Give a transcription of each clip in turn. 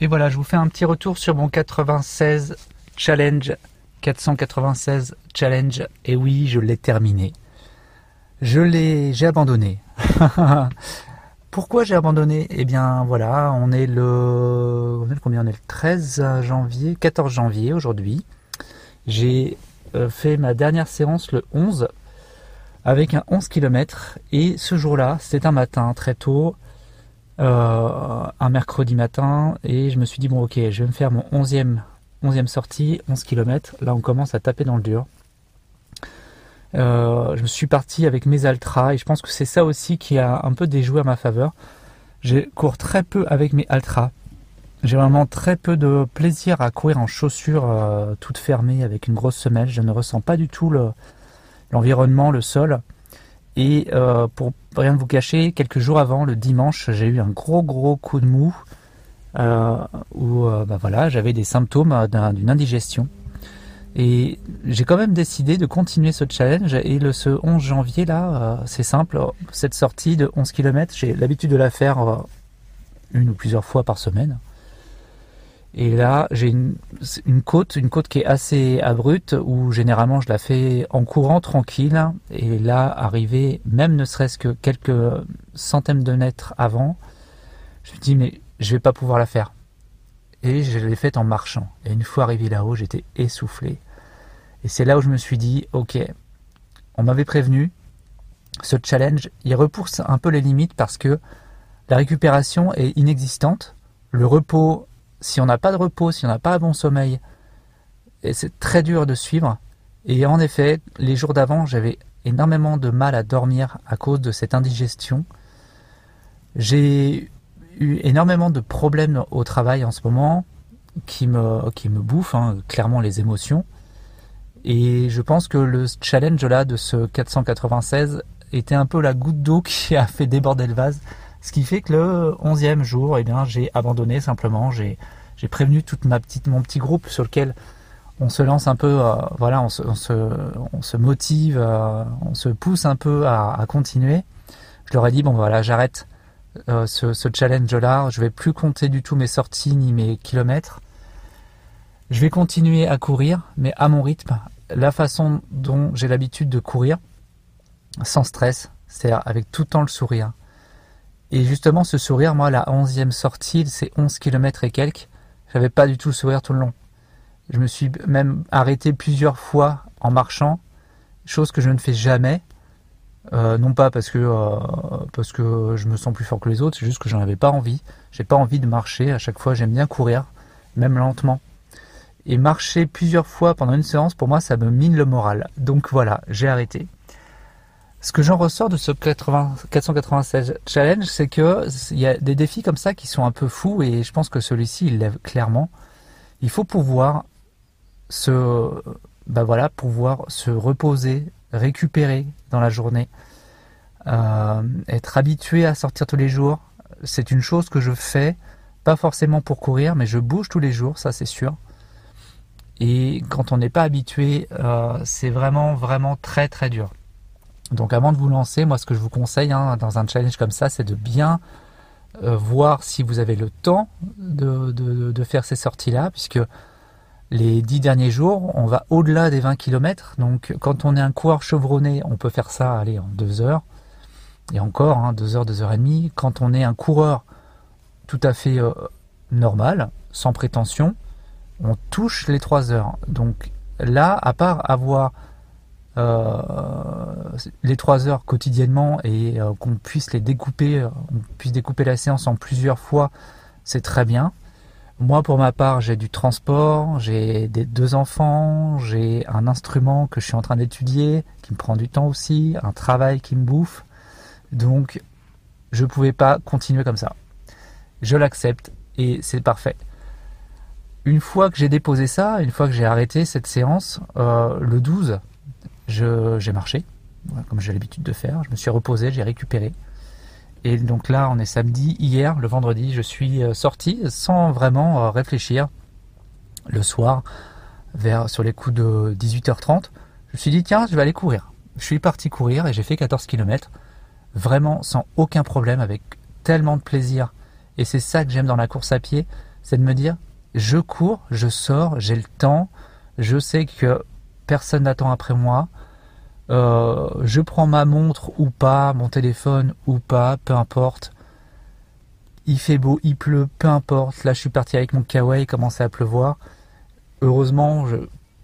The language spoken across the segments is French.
Et voilà, je vous fais un petit retour sur mon 96 challenge. 496 challenge. Et oui, je l'ai terminé. Je l'ai, j'ai abandonné. Pourquoi j'ai abandonné? Eh bien voilà, on est le, combien? On est le 13 janvier, 14 janvier aujourd'hui. J'ai euh, fait ma dernière séance le 11 avec un 11 km et ce jour-là, c'était un matin très tôt. Euh, un mercredi matin et je me suis dit bon ok je vais me faire mon 11e, 11e sortie, 11 km. Là on commence à taper dans le dur. Euh, je me suis parti avec mes Altras et je pense que c'est ça aussi qui a un peu déjoué à ma faveur. Je cours très peu avec mes Altras. J'ai vraiment très peu de plaisir à courir en chaussures euh, toutes fermées avec une grosse semelle. Je ne ressens pas du tout l'environnement, le, sol. Et euh, pour rien vous cacher, quelques jours avant, le dimanche, j'ai eu un gros gros coup de mou euh, où bah voilà, j'avais des symptômes d'une indigestion. Et j'ai quand même décidé de continuer ce challenge. Et le ce 11 janvier, là, euh, c'est simple, cette sortie de 11 km, j'ai l'habitude de la faire euh, une ou plusieurs fois par semaine. Et là, j'ai une, côte, une côte qui est assez abrupte, où généralement je la fais en courant tranquille. Et là, arrivé, même ne serait-ce que quelques centaines de mètres avant, je me dis, mais je vais pas pouvoir la faire. Et je l'ai faite en marchant. Et une fois arrivé là-haut, j'étais essoufflé. Et c'est là où je me suis dit, ok, on m'avait prévenu, ce challenge, il repousse un peu les limites parce que la récupération est inexistante. Le repos, si on n'a pas de repos, si on n'a pas un bon sommeil, c'est très dur de suivre. Et en effet, les jours d'avant, j'avais énormément de mal à dormir à cause de cette indigestion. J'ai eu énormément de problèmes au travail en ce moment qui me, qui me bouffent, hein, clairement les émotions. Et je pense que le challenge là de ce 496 était un peu la goutte d'eau qui a fait déborder le vase. Ce qui fait que le 11e jour, eh bien, j'ai abandonné simplement. J'ai, prévenu toute ma mon petit groupe sur lequel on se lance un peu, euh, voilà, on se, motive, euh, on se pousse un peu à, continuer. Je leur ai dit, bon voilà, j'arrête euh, ce, ce challenge-là, je vais plus compter du tout mes sorties ni mes kilomètres. Je vais continuer à courir, mais à mon rythme, la façon dont j'ai l'habitude de courir, sans stress, c'est-à-dire avec tout le temps le sourire. Et justement, ce sourire, moi, la onzième sortie, c'est 11 km et quelques, j'avais pas du tout le sourire tout le long. Je me suis même arrêté plusieurs fois en marchant, chose que je ne fais jamais. Euh, non pas parce que euh, parce que je me sens plus fort que les autres, c'est juste que j'en avais pas envie. J'ai pas envie de marcher. À chaque fois, j'aime bien courir, même lentement. Et marcher plusieurs fois pendant une séance, pour moi, ça me mine le moral. Donc voilà, j'ai arrêté. Ce que j'en ressors de ce 80, 496 challenge, c'est que il y a des défis comme ça qui sont un peu fous et je pense que celui-ci il lève clairement. Il faut pouvoir se, bah voilà, pouvoir se reposer, récupérer dans la journée, euh, être habitué à sortir tous les jours. C'est une chose que je fais, pas forcément pour courir, mais je bouge tous les jours, ça c'est sûr. Et quand on n'est pas habitué, euh, c'est vraiment, vraiment très, très dur. Donc avant de vous lancer, moi ce que je vous conseille hein, dans un challenge comme ça, c'est de bien euh, voir si vous avez le temps de, faire ces sorties-là, puisque les dix derniers jours, on va au-delà des 20 km. Donc quand on est un coureur chevronné, on peut faire ça allez, en deux heures. Et encore, hein, deux heures, deux heures et demie. Quand on est un coureur tout à fait euh, normal, sans prétention, on touche les 3 heures. Donc là, à part avoir les 3 heures quotidiennement et euh, qu'on puisse les découper, euh, on puisse découper la séance en plusieurs fois, c'est très bien. Moi, pour ma part, j'ai du transport, j'ai des deux enfants, j'ai un instrument que je suis en train d'étudier, qui me prend du temps aussi, un travail qui me bouffe. Donc, je ne pouvais pas continuer comme ça. Je l'accepte et c'est parfait une fois que j'ai déposé ça, une fois que j'ai arrêté cette séance, euh, le 12, j'ai marché, comme j'ai l'habitude de faire. Je me suis reposé, j'ai récupéré. Et donc là, on est samedi. Hier, le vendredi, je suis euh, sorti sans vraiment euh, réfléchir. Le soir, vers sur les coups de 18h30, je me suis dit tiens, je vais aller courir. Je suis parti courir et j'ai fait 14 km, vraiment sans aucun problème, avec tellement de plaisir. Et c'est ça que j'aime dans la course à pied, c'est de me dire, je cours, je sors, j'ai le temps, je sais que personne n'attend après moi, euh, je prends ma montre ou pas, mon téléphone ou pas, peu importe. Il fait beau, il pleut, peu importe. Là, je suis parti avec mon kawaii, il commençait à pleuvoir. Heureusement,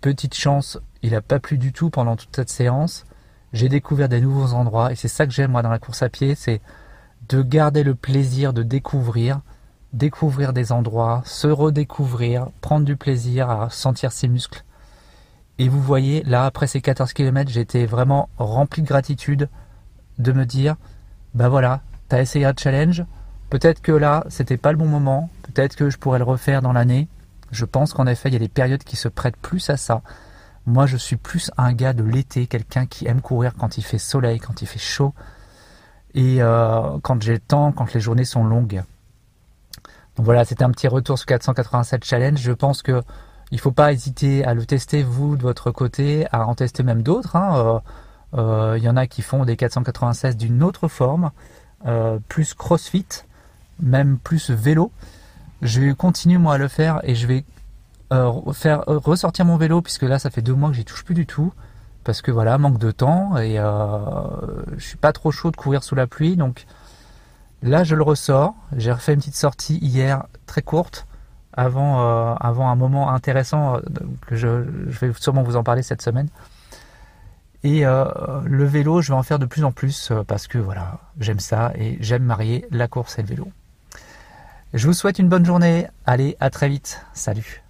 petite chance, il n'a pas plu du tout pendant toute cette séance. J'ai découvert des nouveaux endroits et c'est ça que j'aime moi dans la course à pied, c'est de garder le plaisir de découvrir, découvrir des endroits, se redécouvrir, prendre du plaisir à sentir ses muscles. Et vous voyez, là, après ces 14 km, j'étais vraiment rempli de gratitude de me dire, bah voilà, t'as essayé un challenge, peut-être que là, c'était pas le bon moment, peut-être que je pourrais le refaire dans l'année. Je pense qu'en effet, il y a des périodes qui se prêtent plus à ça. Moi, je suis plus un gars de l'été, quelqu'un qui aime courir quand il fait soleil, quand il fait chaud, et euh, quand j'ai le temps, quand les journées sont longues. Donc voilà, c'était un petit retour sur 487 challenge. Je pense que il ne faut pas hésiter à le tester vous de votre côté, à en tester même d'autres. Hein. Euh, euh, il y en a qui font des 496 d'une autre forme, euh, plus crossfit, même plus vélo. Je vais continuer moi à le faire et je vais faire ressortir mon vélo puisque là ça fait deux mois que j'y touche plus du tout parce que voilà manque de temps et je suis pas trop chaud de courir sous la pluie donc là je le ressors. J'ai refait une petite sortie hier très courte avant, euh, avant un moment intéressant euh, que je, vais sûrement vous en parler cette semaine. Et euh, le vélo, je vais en faire de plus en plus parce que voilà, j'aime ça et j'aime marier la course et le vélo. Je vous souhaite une bonne journée. Allez, à très vite. Salut.